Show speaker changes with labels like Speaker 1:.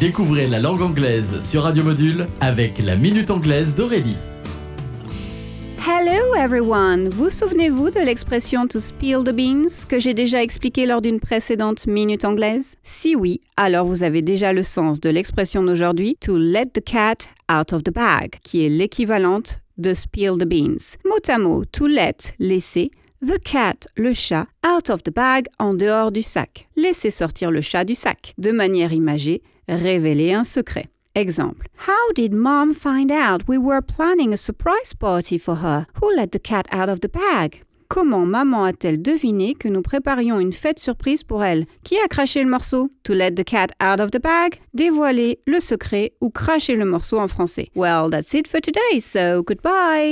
Speaker 1: Découvrez la langue anglaise sur Radio Module avec la Minute Anglaise d'Aurélie.
Speaker 2: Hello everyone! Vous souvenez-vous de l'expression to spill the beans que j'ai déjà expliqué lors d'une précédente minute anglaise? Si oui, alors vous avez déjà le sens de l'expression d'aujourd'hui to let the cat out of the bag, qui est l'équivalente de spill the beans. Mot à mot, to let, laisser, The cat, le chat, out of the bag, en dehors du sac. Laisser sortir le chat du sac. De manière imagée, révéler un secret. Exemple. How did mom find out we were planning a surprise party for her? Who let the cat out of the bag? Comment maman a-t-elle deviné que nous préparions une fête surprise pour elle? Qui a craché le morceau? To let the cat out of the bag? Dévoiler le secret ou cracher le morceau en français. Well, that's it for today, so goodbye